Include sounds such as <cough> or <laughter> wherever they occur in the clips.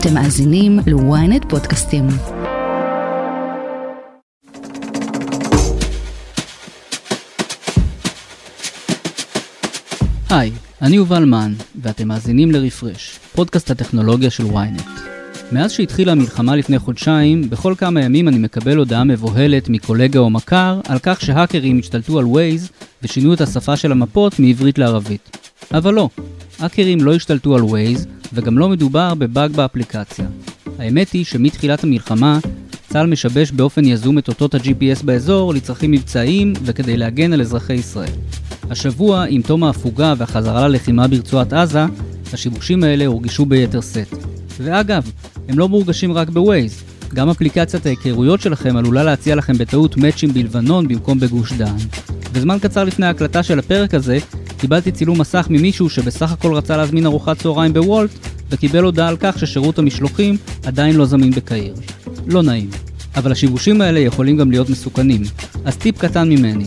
אתם מאזינים ל-ynet פודקאסטים. היי, אני יובל מן, ואתם מאזינים לרפרש, פודקאסט הטכנולוגיה של ynet. מאז שהתחילה המלחמה לפני חודשיים, בכל כמה ימים אני מקבל הודעה מבוהלת מקולגה או מכר על כך שהאקרים השתלטו על ווייז ושינו את השפה של המפות מעברית לערבית. אבל לא, האקרים לא השתלטו על ווייז, וגם לא מדובר בבאג באפליקציה. האמת היא שמתחילת המלחמה, צה"ל משבש באופן יזום את אותות ה-GPS באזור לצרכים מבצעיים וכדי להגן על אזרחי ישראל. השבוע, עם תום ההפוגה והחזרה ללחימה ברצועת עזה, השיבושים האלה הורגשו ביתר שאת. ואגב, הם לא מורגשים רק בווייז, גם אפליקציית ההיכרויות שלכם עלולה להציע לכם בטעות מאצ'ים בלבנון במקום בגוש דן. וזמן קצר לפני ההקלטה של הפרק הזה, קיבלתי צילום מסך ממישהו שבסך הכל רצה להזמין ארוחת צהריים בוולט, וקיבל הודעה על כך ששירות המשלוחים עדיין לא זמין בקהיר. לא נעים. אבל השיבושים האלה יכולים גם להיות מסוכנים. אז טיפ קטן ממני,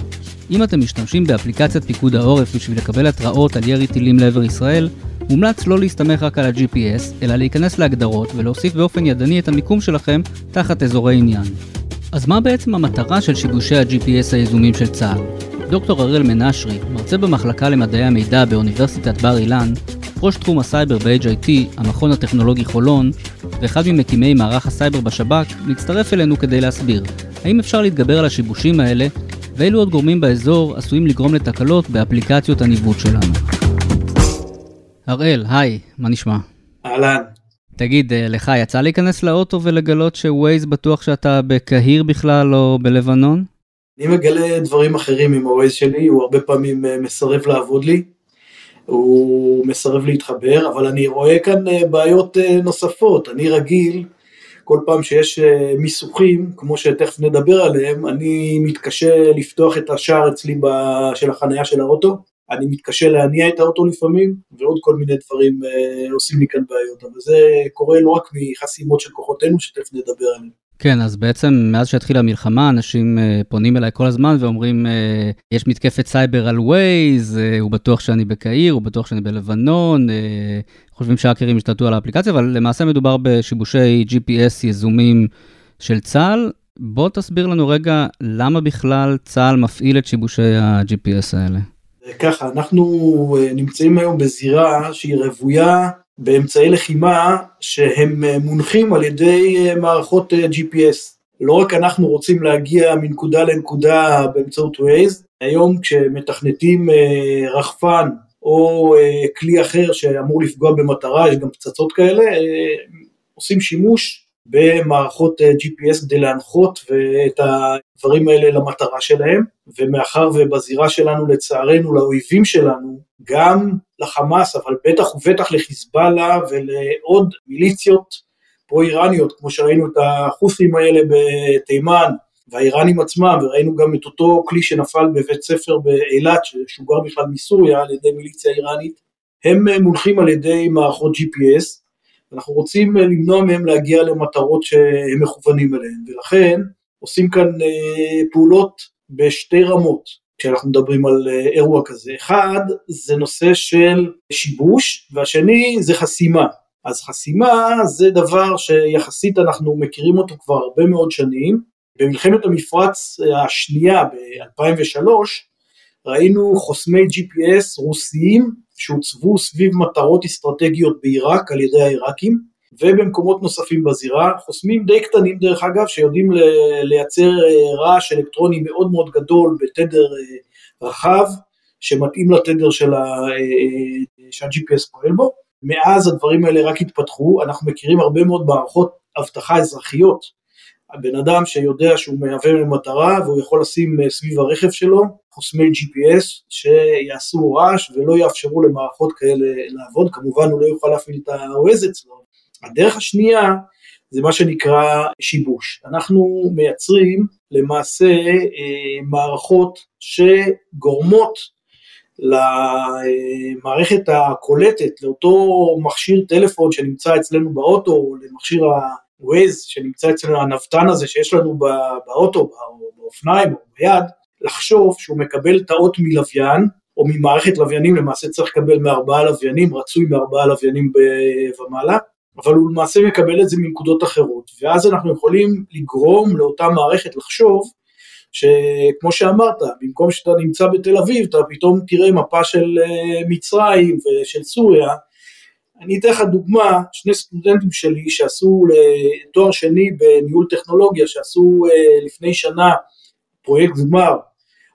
אם אתם משתמשים באפליקציית פיקוד העורף בשביל לקבל התראות על ירי טילים לעבר ישראל, מומלץ לא להסתמך רק על ה-GPS, אלא להיכנס להגדרות ולהוסיף באופן ידני את המיקום שלכם תחת אזורי עניין. אז מה בעצם המטרה של שיבושי ה-GPS היזומים של צה"ל? דוקטור הראל מנשרי, מרצה במחלקה למדעי המידע באוניברסיטת בר אילן, ראש תחום הסייבר ב-HIT, המכון הטכנולוגי חולון, ואחד ממקימי מערך הסייבר בשב"כ, מצטרף אלינו כדי להסביר האם אפשר להתגבר על השיבושים האלה, ואילו עוד גורמים באזור עשויים לגרום לתקלות באפליקציות הניווט שלנו. הראל, היי, מה נשמע? אהלן. תגיד, אה, לך יצא להיכנס לאוטו ולגלות שווייז בטוח שאתה בקהיר בכלל או בלבנון? אני מגלה דברים אחרים עם ה-Waze שלי, הוא הרבה פעמים אה, מסרב לעבוד לי, הוא מסרב להתחבר, אבל אני רואה כאן אה, בעיות נוספות. אני רגיל, כל פעם שיש מיסוכים, כמו שתכף נדבר עליהם, אני מתקשה לפתוח את השער אצלי של החנייה של האוטו, אני מתקשה להניע את האוטו לפעמים, ועוד כל מיני דברים אה, עושים לי כאן בעיות, אבל זה קורה לא רק מחסימות של כוחותינו, שתכף נדבר עליהם. כן, אז בעצם מאז שהתחילה המלחמה, אנשים אה, פונים אליי כל הזמן ואומרים, אה, יש מתקפת סייבר על ווייז, uh, הוא בטוח שאני בקהיר, הוא בטוח שאני בלבנון, אה, חושבים שהאקרים השתלטו על האפליקציה, אבל למעשה מדובר בשיבושי GPS יזומים של צה"ל. בוא תסביר לנו רגע למה בכלל צה"ל מפעיל את שיבושי ה-GPS האלה. ככה, אנחנו אה, נמצאים היום בזירה שהיא רוויה באמצעי לחימה שהם אה, מונחים על ידי אה, מערכות GPS. לא רק אנחנו רוצים להגיע מנקודה לנקודה באמצעות Waze, היום כשמתכנתים רחפן או כלי אחר שאמור לפגוע במטרה, יש גם פצצות כאלה, עושים שימוש במערכות אה, GPS כדי להנחות את הדברים האלה למטרה שלהם, ומאחר ובזירה שלנו לצערנו לאויבים שלנו, גם לחמאס, אבל בטח ובטח לחיזבאללה ולעוד מיליציות פרו-איראניות, כמו שראינו את החות'ים האלה בתימן, והאיראנים עצמם, וראינו גם את אותו כלי שנפל בבית ספר באילת, ששוגר בכלל מסוריה על ידי מיליציה איראנית, הם מונחים על ידי מערכות GPS, אנחנו רוצים אה, למנוע מהם להגיע למטרות שהם מכוונים אליהן, ולכן עושים כאן אה, פעולות בשתי רמות כשאנחנו מדברים על אה, אירוע כזה. אחד, זה נושא של שיבוש, והשני זה חסימה. אז חסימה זה דבר שיחסית אנחנו מכירים אותו כבר הרבה מאוד שנים. במלחמת המפרץ השנייה ב-2003 ראינו חוסמי GPS רוסיים שהוצבו סביב מטרות אסטרטגיות בעיראק על ידי העיראקים ובמקומות נוספים בזירה, חוסמים די קטנים דרך אגב, שיודעים לייצר אה, רעש אלקטרוני מאוד מאוד גדול בתדר אה, רחב, שמתאים לתדר של ה, אה, שה-GPS פועל בו. מאז הדברים האלה רק התפתחו, אנחנו מכירים הרבה מאוד מערכות אבטחה אזרחיות הבן אדם שיודע שהוא מהווה למטרה והוא יכול לשים סביב הרכב שלו חוסמי GPS שיעשו רעש ולא יאפשרו למערכות כאלה לעבוד, כמובן הוא לא יוכל להפעיל את ה-OS אצלו. הדרך השנייה זה מה שנקרא שיבוש. אנחנו מייצרים למעשה אה, מערכות שגורמות למערכת הקולטת, לאותו מכשיר טלפון שנמצא אצלנו באוטו, או למכשיר ווייז שנמצא אצלנו, הנבטן הזה שיש לנו באוטו, באופניים או ביד, לחשוב שהוא מקבל טעות מלוויין, או ממערכת לוויינים, למעשה צריך לקבל מארבעה לוויינים, רצוי מארבעה לוויינים ומעלה, אבל הוא למעשה מקבל את זה מנקודות אחרות, ואז אנחנו יכולים לגרום לאותה מערכת לחשוב שכמו שאמרת, במקום שאתה נמצא בתל אביב, אתה פתאום תראה מפה של אה, מצרים ושל סוריה. אני אתן לך דוגמה, שני סטודנטים שלי שעשו תואר שני בניהול טכנולוגיה, שעשו אה, לפני שנה פרויקט גמר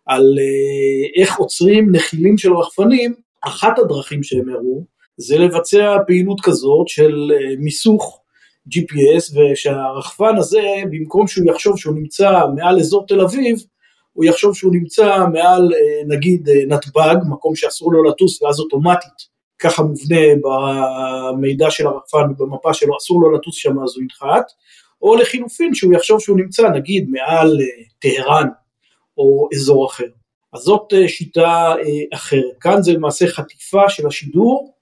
על אה, איך עוצרים נחילים של רחפנים, אחת הדרכים שהם הראו זה לבצע פעילות כזאת של מיסוך GPS ושהרחפן הזה במקום שהוא יחשוב שהוא נמצא מעל אזור תל אביב הוא יחשוב שהוא נמצא מעל אה, נגיד אה, נתב"ג, מקום שאסור לו לטוס ואז אוטומטית ככה מובנה במידע של הרחפן ובמפה שלו אסור לו לטוס שם אז הוא ינחת, או לחילופין שהוא יחשוב שהוא נמצא נגיד מעל אה, טהרן או אזור אחר. אז זאת שיטה אחרת. כאן זה למעשה חטיפה של השידור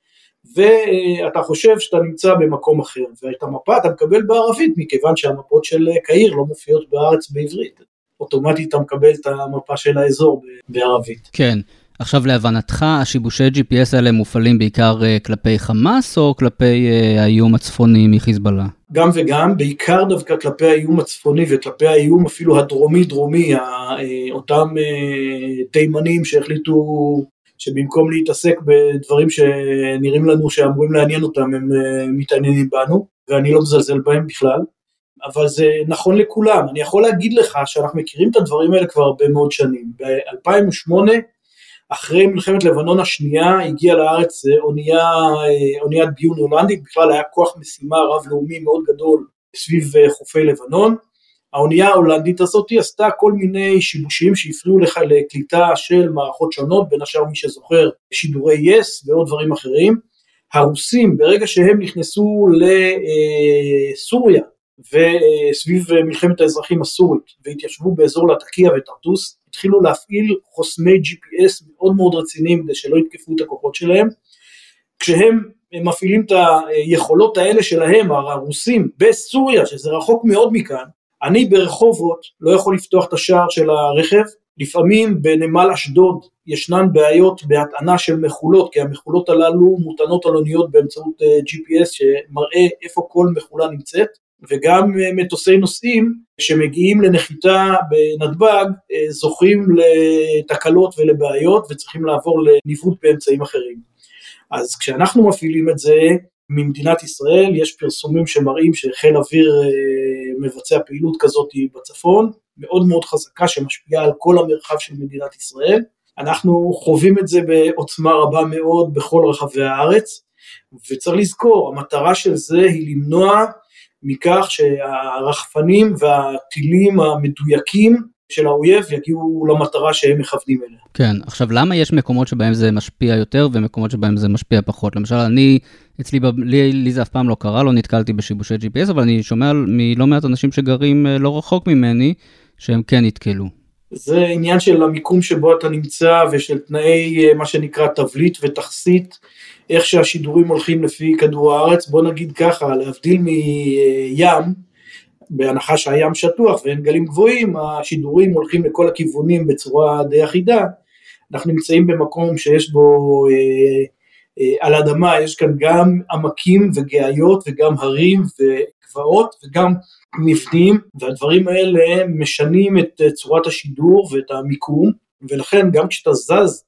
ואתה חושב שאתה נמצא במקום אחר, ואת המפה אתה מקבל בערבית מכיוון שהמפות של קהיר לא מופיעות בארץ בעברית. אוטומטית אתה מקבל את המפה של האזור בערבית. כן. עכשיו להבנתך, השיבושי GPS האלה מופעלים בעיקר uh, כלפי חמאס או כלפי uh, האיום הצפוני מחיזבאללה? גם וגם, בעיקר דווקא כלפי האיום הצפוני וכלפי האיום אפילו הדרומי-דרומי, אה, אותם uh, תימנים שהחליטו שבמקום להתעסק בדברים שנראים לנו שאמורים לעניין אותם, הם uh, מתעניינים בנו, ואני לא מזלזל בהם בכלל. אבל זה נכון לכולם. אני יכול להגיד לך שאנחנו מכירים את הדברים האלה כבר הרבה מאוד שנים. ב-2008, אחרי מלחמת לבנון השנייה, הגיעה לארץ אונייה, אה, אוניית ביון הולנדית, בכלל היה כוח משימה רב-לאומי מאוד גדול סביב אה, חופי לבנון. האונייה ההולנדית הזאת עשתה כל מיני שיבושים שהפריעו לך לקליטה של מערכות שונות, בין השאר מי שזוכר שידורי יס ועוד דברים אחרים. הרוסים, ברגע שהם נכנסו לסוריה, וסביב מלחמת האזרחים הסורית, והתיישבו באזור לטקיה וטרטוס, התחילו להפעיל חוסמי GPS מאוד מאוד רציניים כדי שלא יתקפו את הכוחות שלהם. כשהם מפעילים את היכולות האלה שלהם, הרוסים, בסוריה, שזה רחוק מאוד מכאן, אני ברחובות לא יכול לפתוח את השער של הרכב, לפעמים בנמל אשדוד ישנן בעיות בהטענה של מכולות, כי המכולות הללו מוטענות על אוניות באמצעות אה, GPS שמראה איפה כל מכולה נמצאת, וגם אה, מטוסי נוסעים שמגיעים לנחיתה בנתב"ג אה, זוכים לתקלות ולבעיות וצריכים לעבור לניווט באמצעים אחרים. אז כשאנחנו מפעילים את זה ממדינת ישראל, יש פרסומים שמראים שחיל אוויר אה, מבצע פעילות כזאת בצפון, מאוד מאוד חזקה שמשפיעה על כל המרחב של מדינת ישראל. אנחנו חווים את זה בעוצמה רבה מאוד בכל רחבי הארץ, וצריך לזכור, המטרה של זה היא למנוע מכך שהרחפנים והטילים המדויקים של האויב יגיעו למטרה שהם מכוונים אליה. כן, עכשיו למה יש מקומות שבהם זה משפיע יותר ומקומות שבהם זה משפיע פחות? למשל, אני, אצלי, לי, לי זה אף פעם לא קרה, לא נתקלתי בשיבושי GPS, אבל אני שומע מלא מעט אנשים שגרים אה, לא רחוק ממני, שהם כן נתקלו. זה עניין של המיקום שבו אתה נמצא ושל תנאי אה, מה שנקרא תבליט ותכסית. איך שהשידורים הולכים לפי כדור הארץ, בוא נגיד ככה, להבדיל מים, בהנחה שהים שטוח ואין גלים גבוהים, השידורים הולכים לכל הכיוונים בצורה די אחידה, אנחנו נמצאים במקום שיש בו, אה, אה, על האדמה יש כאן גם עמקים וגאיות וגם הרים וגבעות וגם מבנים, והדברים האלה משנים את צורת השידור ואת המיקום, ולכן גם כשאתה זז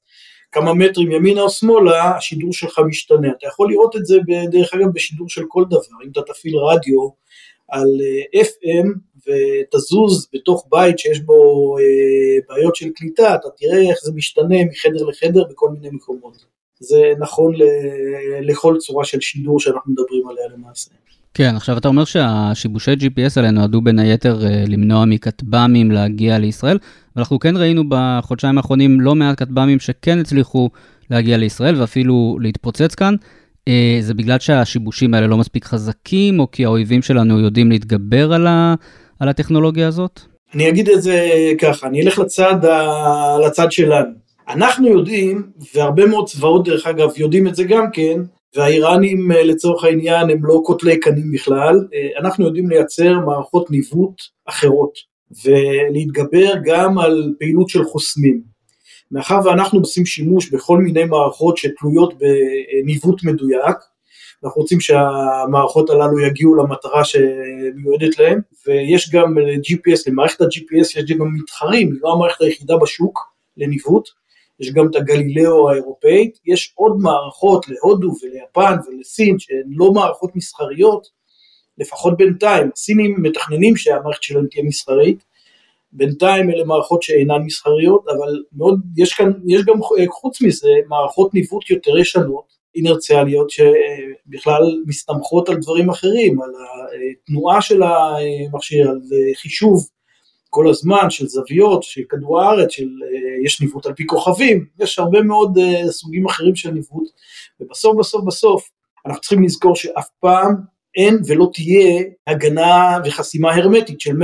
כמה מטרים ימינה או שמאלה, השידור שלך משתנה. אתה יכול לראות את זה דרך אגב בשידור של כל דבר, אם אתה תפעיל רדיו על אה, FM ותזוז בתוך בית שיש בו אה, בעיות של קליטה, אתה תראה איך זה משתנה מחדר לחדר בכל מיני מקומות. זה נכון לכל צורה של שידור שאנחנו מדברים עליה למעשה. כן, עכשיו אתה אומר שהשיבושי GPS האלה נועדו בין היתר אה, למנוע מכטב"מים להגיע לישראל, ואנחנו כן ראינו בחודשיים האחרונים לא מעט כטב"מים שכן הצליחו להגיע לישראל ואפילו להתפוצץ כאן. אה, זה בגלל שהשיבושים האלה לא מספיק חזקים, או כי האויבים שלנו יודעים להתגבר על, ה, על הטכנולוגיה הזאת? אני אגיד את זה ככה, אני אלך לצד, ה, לצד שלנו. אנחנו יודעים, והרבה מאוד צבאות דרך אגב יודעים את זה גם כן, והאיראנים אה, לצורך העניין הם לא קוטלי קנים בכלל, אה, אנחנו יודעים לייצר מערכות ניווט אחרות ולהתגבר גם על פעילות של חוסמים. מאחר ואנחנו עושים שימוש בכל מיני מערכות שתלויות בניווט מדויק, אנחנו רוצים שהמערכות הללו יגיעו למטרה שמיועדת להם, ויש גם GPS, למערכת ה-GPS יש גם מתחרים, היא לא המערכת היחידה בשוק לניווט, יש גם את הגלילאו האירופאית, יש עוד מערכות להודו וליפן ולסין שהן לא מערכות מסחריות, לפחות בינתיים, הסינים מתכננים שהמערכת שלהם תהיה מסחרית, בינתיים אלה מערכות שאינן מסחריות, אבל מאוד, יש כאן, יש גם חוץ מזה מערכות ניווט יותר ישנות, אינרציאליות שבכלל מסתמכות על דברים אחרים, על התנועה של המכשיר, על חישוב כל הזמן של זוויות, של כדור הארץ, של, יש ניווט על פי כוכבים, יש הרבה מאוד סוגים אחרים של ניווט, ובסוף בסוף בסוף אנחנו צריכים לזכור שאף פעם אין ולא תהיה הגנה וחסימה הרמטית של 100%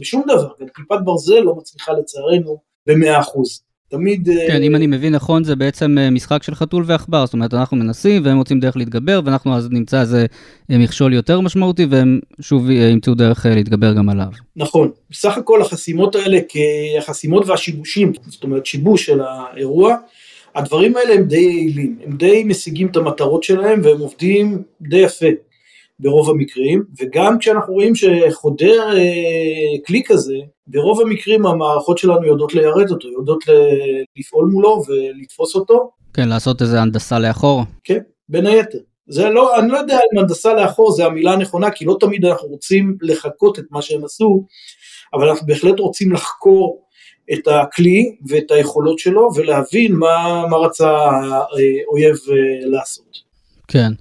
בשום דבר, גם כיפת ברזל לא מצליחה לצערנו ב-100%. תמיד... אה, כן, אם אני מבין נכון, זה בעצם אה, משחק של חתול ועכבר, זאת אומרת, אנחנו מנסים והם רוצים דרך להתגבר, ואנחנו אז נמצא איזה אה, מכשול יותר משמעותי, והם שוב ימצאו דרך להתגבר גם עליו. נכון, בסך הכל החסימות האלה, החסימות והשיבושים, זאת אומרת, שיבוש של האירוע, הדברים האלה הם די יעילים, הם די משיגים את המטרות שלהם, והם עובדים די יפה. ברוב המקרים, וגם כשאנחנו רואים שחודר אה, כלי כזה, ברוב המקרים המערכות שלנו יודעות ליירט אותו, יודעות לפעול מולו ולתפוס אותו. כן, לעשות איזה הנדסה לאחור. כן, בין היתר. זה לא, אני לא יודע אם הנדסה לאחור זה המילה הנכונה, כי לא תמיד אנחנו רוצים לחקות את מה שהם עשו, אבל אנחנו בהחלט רוצים לחקור את הכלי ואת היכולות שלו ולהבין מה, מה רצה האויב אה, לעשות. כן.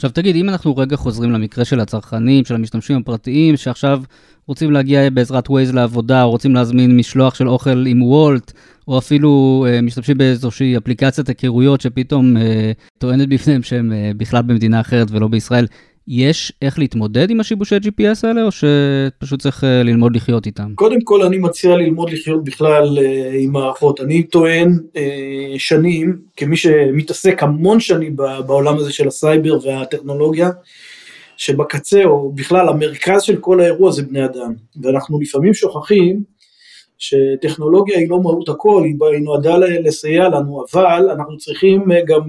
עכשיו תגיד, אם אנחנו רגע חוזרים למקרה של הצרכנים, של המשתמשים הפרטיים, שעכשיו רוצים להגיע בעזרת Waze לעבודה, או רוצים להזמין משלוח של אוכל עם Wolt, או אפילו אה, משתמשים באיזושהי אפליקציית היכרויות שפתאום אה, טוענת בפניהם שהם אה, בכלל במדינה אחרת ולא בישראל, יש איך להתמודד עם השיבושי GPS האלה, או שפשוט צריך אה, ללמוד לחיות איתם? קודם כל אני מציע ללמוד לחיות בכלל אה, עם מערכות. אני טוען אה, שנים, כמי שמתעסק המון שנים בעולם הזה של הסייבר והטכנולוגיה, שבקצה, או בכלל המרכז של כל האירוע זה בני אדם. ואנחנו לפעמים שוכחים שטכנולוגיה היא לא מהות הכל, היא נועדה לסייע לנו, אבל אנחנו צריכים גם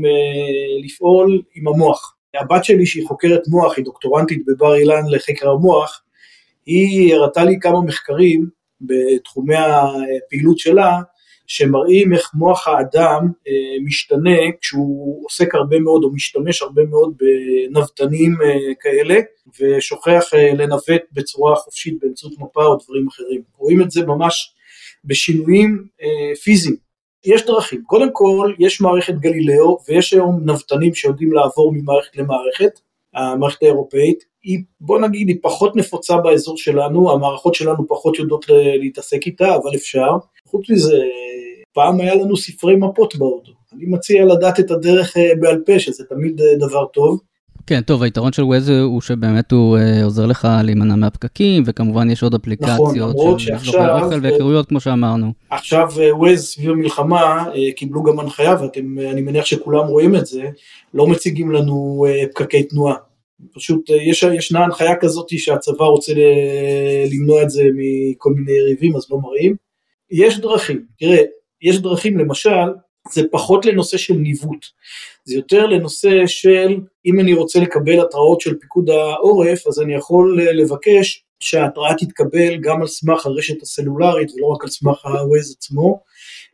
לפעול עם המוח. הבת שלי שהיא חוקרת מוח, היא דוקטורנטית בבר אילן לחקר המוח, היא הראתה לי כמה מחקרים בתחומי הפעילות שלה, שמראים איך מוח האדם אה, משתנה כשהוא עוסק הרבה מאוד או משתמש הרבה מאוד בנווטנים אה, כאלה ושוכח אה, לנווט בצורה חופשית באמצעות מפה או דברים אחרים. רואים את זה ממש בשינויים פיזיים יש דרכים, קודם כל יש מערכת גלילאו ויש היום נבטנים שיודעים לעבור ממערכת למערכת, המערכת האירופאית, היא בוא נגיד היא פחות נפוצה באזור שלנו, המערכות שלנו פחות יודעות להתעסק איתה, אבל אפשר. חוץ מזה, פעם היה לנו ספרי מפות באוטו, אני מציע לדעת את הדרך אה, בעל פה, שזה תמיד אה, דבר טוב. כן, טוב, היתרון של Waze הוא שבאמת הוא אה, עוזר לך להימנע מהפקקים, וכמובן יש עוד אפליקציות נכון, של משלוחי אוכל והיכרויות כמו שאמרנו. עכשיו Waze סביב המלחמה קיבלו גם הנחיה, ואני מניח שכולם רואים את זה, לא מציגים לנו פקקי תנועה. פשוט יש, ישנה הנחיה כזאת שהצבא רוצה למנוע את זה מכל מיני יריבים, אז לא מראים. יש דרכים, תראה, יש דרכים, למשל, זה פחות לנושא של ניווט, זה יותר לנושא של אם אני רוצה לקבל התראות של פיקוד העורף, אז אני יכול לבקש שההתראה תתקבל גם על סמך הרשת הסלולרית ולא רק על סמך ה-Waze עצמו.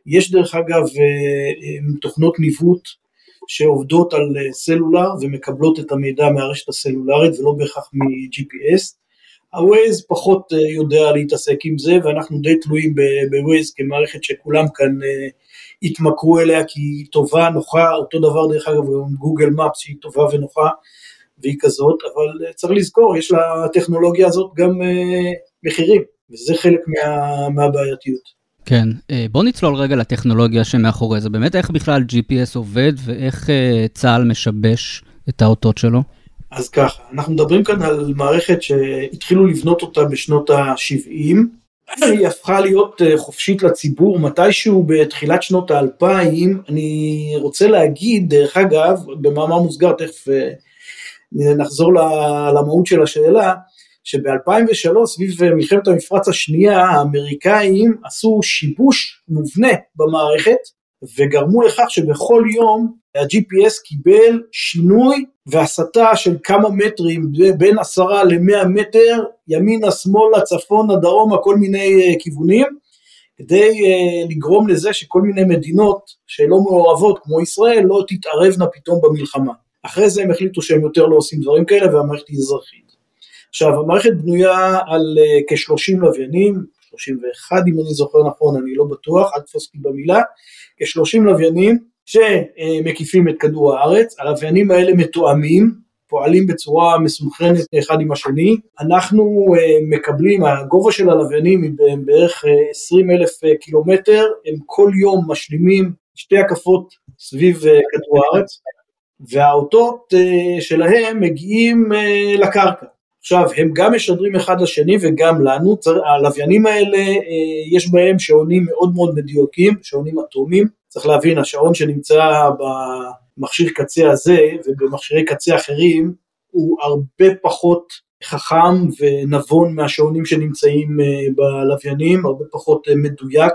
יש דרך אגב אה, אה, תוכנות ניווט שעובדות על אה, סלולר ומקבלות את המידע מהרשת הסלולרית ולא בהכרח מ-GPS. ה-Waze פחות יודע להתעסק עם זה ואנחנו די תלויים ב-Waze כמערכת שכולם כאן התמכרו אליה כי היא טובה, נוחה, אותו דבר דרך אגב גם גוגל מפס שהיא טובה ונוחה והיא כזאת, אבל אה, צריך לזכור, יש לטכנולוגיה הזאת גם אה, מחירים, וזה חלק מה, מהבעייתיות. כן, אה, בוא נצלול רגע לטכנולוגיה שמאחורי זה, באמת איך בכלל GPS עובד ואיך צה"ל משבש את האותות שלו? אז ככה, אנחנו מדברים כאן על מערכת שהתחילו לבנות אותה בשנות ה-70, היא הפכה להיות אה, חופשית לציבור מתישהו בתחילת שנות האלפיים, אני רוצה להגיד, דרך אגב, במאמר מוסגר, תכף אה, נחזור למהות של השאלה, שב-2003, סביב מלחמת המפרץ השנייה, האמריקאים עשו שיבוש מובנה במערכת, וגרמו לכך שבכל יום ה-GPS קיבל שינוי והסטה של כמה מטרים בין עשרה למאה מטר, ימינה, שמאלה, צפונה, דרומה, כל מיני כיוונים, כדי לגרום לזה שכל מיני מדינות שלא מעורבות כמו ישראל לא תתערבנה פתאום במלחמה. אחרי זה הם החליטו שהם יותר לא עושים דברים כאלה והמערכת היא אזרחית. עכשיו המערכת בנויה על uh, כ-30 לוויינים, 31 אם אני זוכר נכון, אני לא בטוח, אל תפוס אותי במילה, כ-30 לוויינים שמקיפים את כדור הארץ, הלוויינים האלה מתואמים, פועלים בצורה מסונכרנת אחד עם השני, אנחנו uh, מקבלים, הגובה של הלוויינים הם בערך 20 אלף קילומטר, הם כל יום משלימים שתי הקפות סביב כדור הארץ, והאותות שלהם מגיעים לקרקע. עכשיו, הם גם משדרים אחד לשני וגם לנו, הלוויינים האלה, uh, יש בהם שעונים מאוד מאוד מדויקים, שעונים אטומיים, צריך להבין, השעון שנמצא במכשיר קצה הזה ובמכשירי קצה אחרים, הוא הרבה פחות חכם ונבון מהשעונים שנמצאים uh, בלוויינים, הרבה פחות uh, מדויק.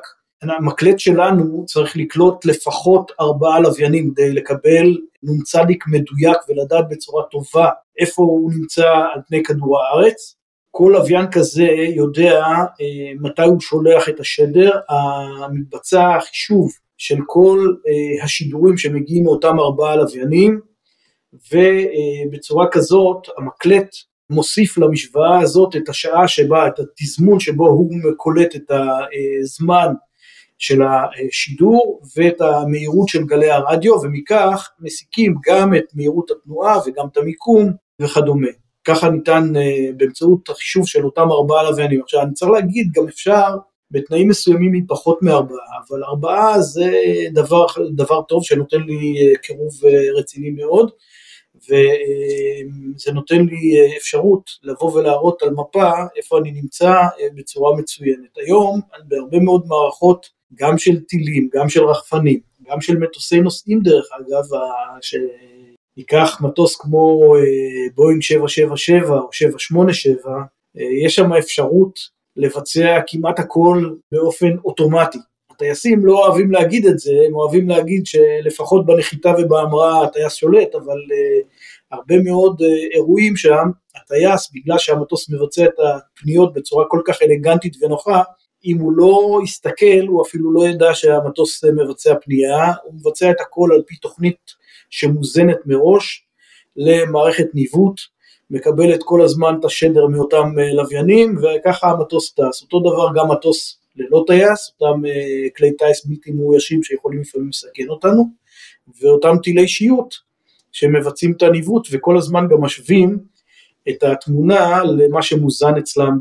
המקלט שלנו צריך לקלוט לפחות ארבעה לוויינים כדי לקבל נ"צ מדויק ולדעת בצורה טובה איפה הוא נמצא על פני כדור הארץ. כל לוויין כזה יודע אה, מתי הוא שולח את השדר, מתבצע חישוב של כל אה, השידורים שמגיעים מאותם ארבעה לוויינים, ובצורה כזאת המקלט מוסיף למשוואה הזאת את השעה שבה, את התזמון שבו הוא קולט את הזמן של השידור ואת המהירות של גלי הרדיו ומכך מסיקים גם את מהירות התנועה וגם את המיקום וכדומה. ככה ניתן אה, באמצעות החישוב של אותם ארבעה לוויינים. עכשיו אני צריך להגיד גם אפשר בתנאים מסוימים היא פחות מארבעה, אבל ארבעה זה דבר, דבר טוב שנותן לי אה, קירוב אה, רציני מאוד וזה נותן לי אפשרות לבוא ולהראות על מפה איפה אני נמצא בצורה מצוינת. היום בהרבה מאוד מערכות גם של טילים, גם של רחפנים, גם של מטוסי נוסעים דרך אגב, שניקח מטוס כמו אה, בואינג 777 או 787, אה, יש שם אפשרות לבצע כמעט הכל באופן אוטומטי. הטייסים לא אוהבים להגיד את זה, הם אוהבים להגיד שלפחות בנחיתה ובהמראה הטייס שולט, אבל uh, הרבה מאוד uh, אירועים שם, הטייס, בגלל שהמטוס מבצע את הפניות בצורה כל כך אלגנטית ונוחה, אם הוא לא יסתכל, הוא אפילו לא ידע שהמטוס מבצע פנייה, הוא מבצע את הכל על פי תוכנית שמוזנת מראש למערכת ניווט, מקבלת כל הזמן את השדר מאותם אה, לוויינים, וככה המטוס טס. אותו דבר גם מטוס ללא טייס, אותם אה, כלי טיס בלתי מאוישים שיכולים לפעמים לסכן אותנו, ואותם טילי שיוט שמבצעים את הניווט וכל הזמן גם משווים את התמונה למה שמוזן אצלם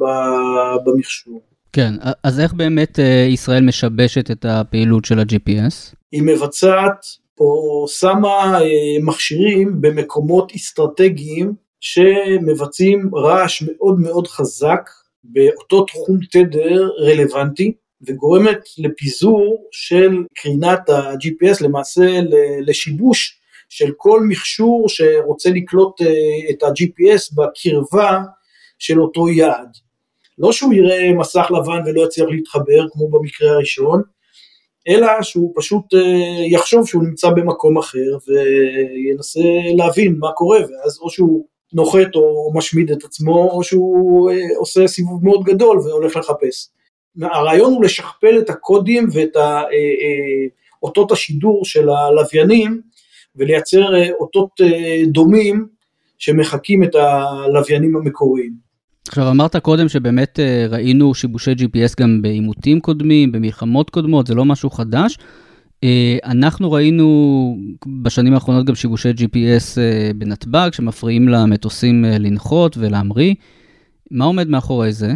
במכשור. כן, אז איך באמת אה, ישראל משבשת את הפעילות של ה-GPS? היא מבצעת או שמה אה, מכשירים במקומות אסטרטגיים שמבצעים רעש מאוד מאוד חזק באותו תחום תדר רלוונטי וגורמת לפיזור של קרינת ה-GPS, למעשה לשיבוש של כל מכשור שרוצה לקלוט אה, את ה-GPS בקרבה של אותו יעד. לא שהוא יראה מסך לבן ולא יצליח להתחבר כמו במקרה הראשון, אלא שהוא פשוט אה, יחשוב שהוא נמצא במקום אחר וינסה להבין מה קורה, ואז או שהוא נוחת או משמיד את עצמו, או שהוא אה, עושה סיבוב מאוד גדול והולך לחפש. הרעיון הוא לשכפל את הקודים ואת אה, אותות השידור של הלוויינים ולייצר אותות דומים שמחקים את הלוויינים המקוריים. עכשיו אמרת קודם שבאמת אה, ראינו שיבושי GPS גם בעימותים קודמים, במלחמות קודמות, זה לא משהו חדש. אה, אנחנו ראינו בשנים האחרונות גם שיבושי GPS אה, בנתב"ג, שמפריעים למטוסים לנחות ולהמריא. מה עומד מאחורי זה?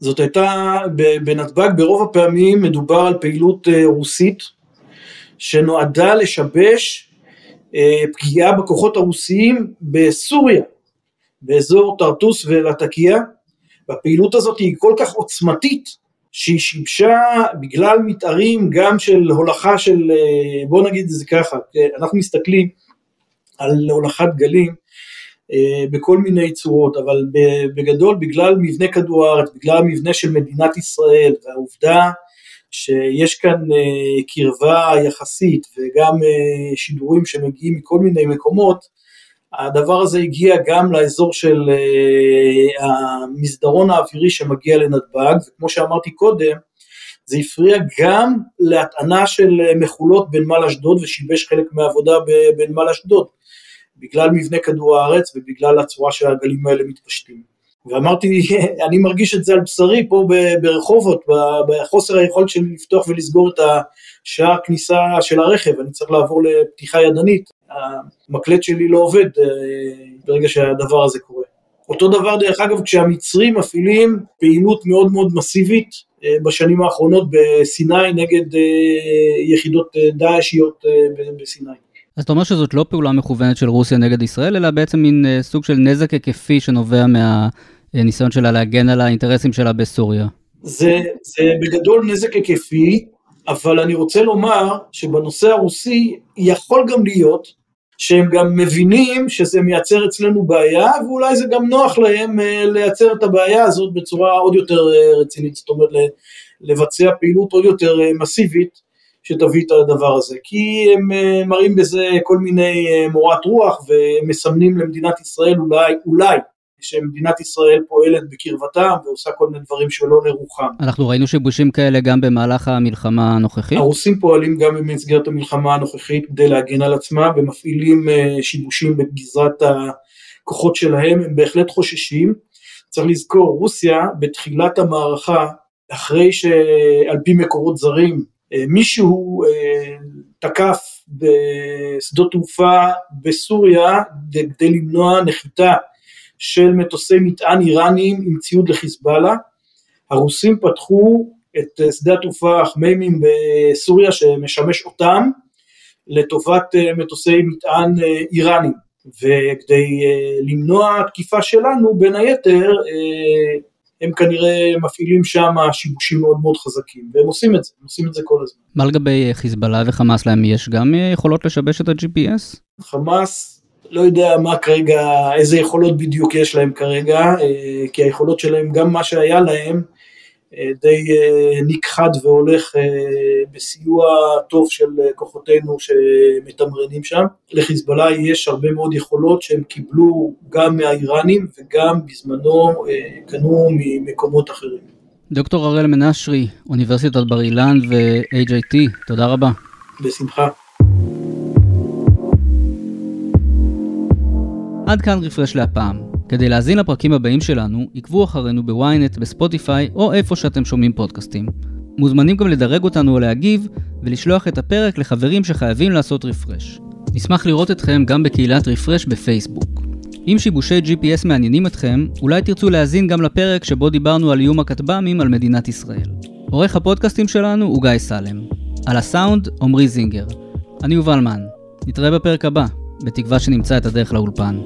זאת הייתה, בנתב"ג ברוב הפעמים מדובר על פעילות רוסית, שנועדה לשבש פגיעה בכוחות הרוסיים בסוריה. באזור טרטוס ולטקיה, והפעילות הזאת היא כל כך עוצמתית, שהיא שיבשה בגלל מתארים גם של הולכה של, אה, בוא נגיד את זה ככה, אנחנו מסתכלים על הולכת גלים אה, בכל מיני צורות, אבל בגדול בגלל מבנה כדור הארץ, בגלל המבנה של מדינת ישראל והעובדה שיש כאן קרבה יחסית וגם שידורים שמגיעים מכל מיני מקומות, הדבר הזה הגיע גם לאזור של המסדרון האווירי שמגיע לנתב"ג, וכמו שאמרתי קודם, זה הפריע גם להטענה של מכולות בנמל אשדוד ושיבש חלק מהעבודה בנמל אשדוד, בגלל מבנה כדור הארץ ובגלל הצורה שהגלים האלה מתפשטים. ואמרתי, <laughs> אני מרגיש את זה על בשרי פה ברחובות, בחוסר היכולת שלי לפתוח ולסגור את השער כניסה של הרכב, אני צריך לעבור לפתיחה ידנית, המקלט שלי לא עובד אה, ברגע שהדבר הזה קורה. אותו דבר דרך אגב כשהמצרים מפעילים פעילות מאוד מאוד מסיבית אה, בשנים האחרונות בסיני נגד אה, יחידות דאעשיות בסיני. אז אתה אומר שזאת לא פעולה מכוונת של רוסיה נגד ישראל, אלא בעצם מין סוג של נזק היקפי שנובע מהניסיון שלה להגן על האינטרסים שלה בסוריה. זה, זה בגדול נזק היקפי, אבל אני רוצה לומר שבנושא הרוסי יכול גם להיות שהם גם מבינים שזה מייצר אצלנו בעיה, ואולי זה גם נוח להם אה, לייצר את הבעיה הזאת בצורה עוד יותר אה, רצינית, זאת אומרת לבצע פעילות עוד יותר אה, מסיבית שתביא את הדבר הזה, כי הם מראים בזה כל מיני מורת רוח ומסמנים למדינת ישראל אולי, אולי שמדינת ישראל פועלת בקרבתם ועושה כל מיני דברים שלא לרוחם. אנחנו ראינו שיבושים כאלה גם במהלך המלחמה הנוכחית? הרוסים פועלים גם במסגרת המלחמה הנוכחית כדי להגן על עצמם ומפעילים אה, שיבושים בגזרת הכוחות שלהם, הם בהחלט חוששים. צריך לזכור, רוסיה בתחילת המערכה, אחרי שעל פי מקורות זרים, אה, מישהו אה, תקף בשדות תעופה בסוריה כדי למנוע נחיתה של מטוסי מטען איראניים עם ציוד לחיזבאללה. הרוסים פתחו את אה, שדה התעופה החמיימים בסוריה שמשמש אותם לטובת אה, מטוסי מטען אה, איראנים. וכדי למנוע תקיפה שלנו, בין היתר, הם כנראה מפעילים שם שיבושים מאוד מאוד חזקים, והם עושים את זה, הם עושים את זה כל הזמן. מה לגבי חיזבאללה וחמאס להם יש גם יכולות לשבש את ה-GPS? חמאס לא יודע מה כרגע, איזה יכולות בדיוק יש להם כרגע, אה, כי היכולות שלהם, גם מה שהיה להם, אה, די אה, נכחד והולך בסיוע טוב של כוחותינו שמתמרנים שם. לחיזבאללה יש הרבה מאוד יכולות שהם קיבלו גם מהאיראנים וגם בזמנו קנו ממקומות אחרים. דוקטור הראל מנשרי, אוניברסיטת בר אילן ו-HIT, תודה רבה. בשמחה. עד כאן רפרש להפעם. כדי להזין לפרקים הבאים שלנו, עקבו אחרינו בוויינט, בספוטיפיי או איפה שאתם שומעים פודקאסטים. מוזמנים גם לדרג אותנו או להגיב, ולשלוח את הפרק לחברים שחייבים לעשות רפרש. נשמח לראות אתכם גם בקהילת רפרש בפייסבוק. אם שיבושי GPS מעניינים אתכם, אולי תרצו להאזין גם לפרק שבו דיברנו על איום הכטב"מים על מדינת ישראל. עורך הפודקאסטים שלנו הוא גיא סלם. על הסאונד, עמרי זינגר. אני יובל מן. נתראה בפרק הבא. בתקווה שנמצא את הדרך לאולפן.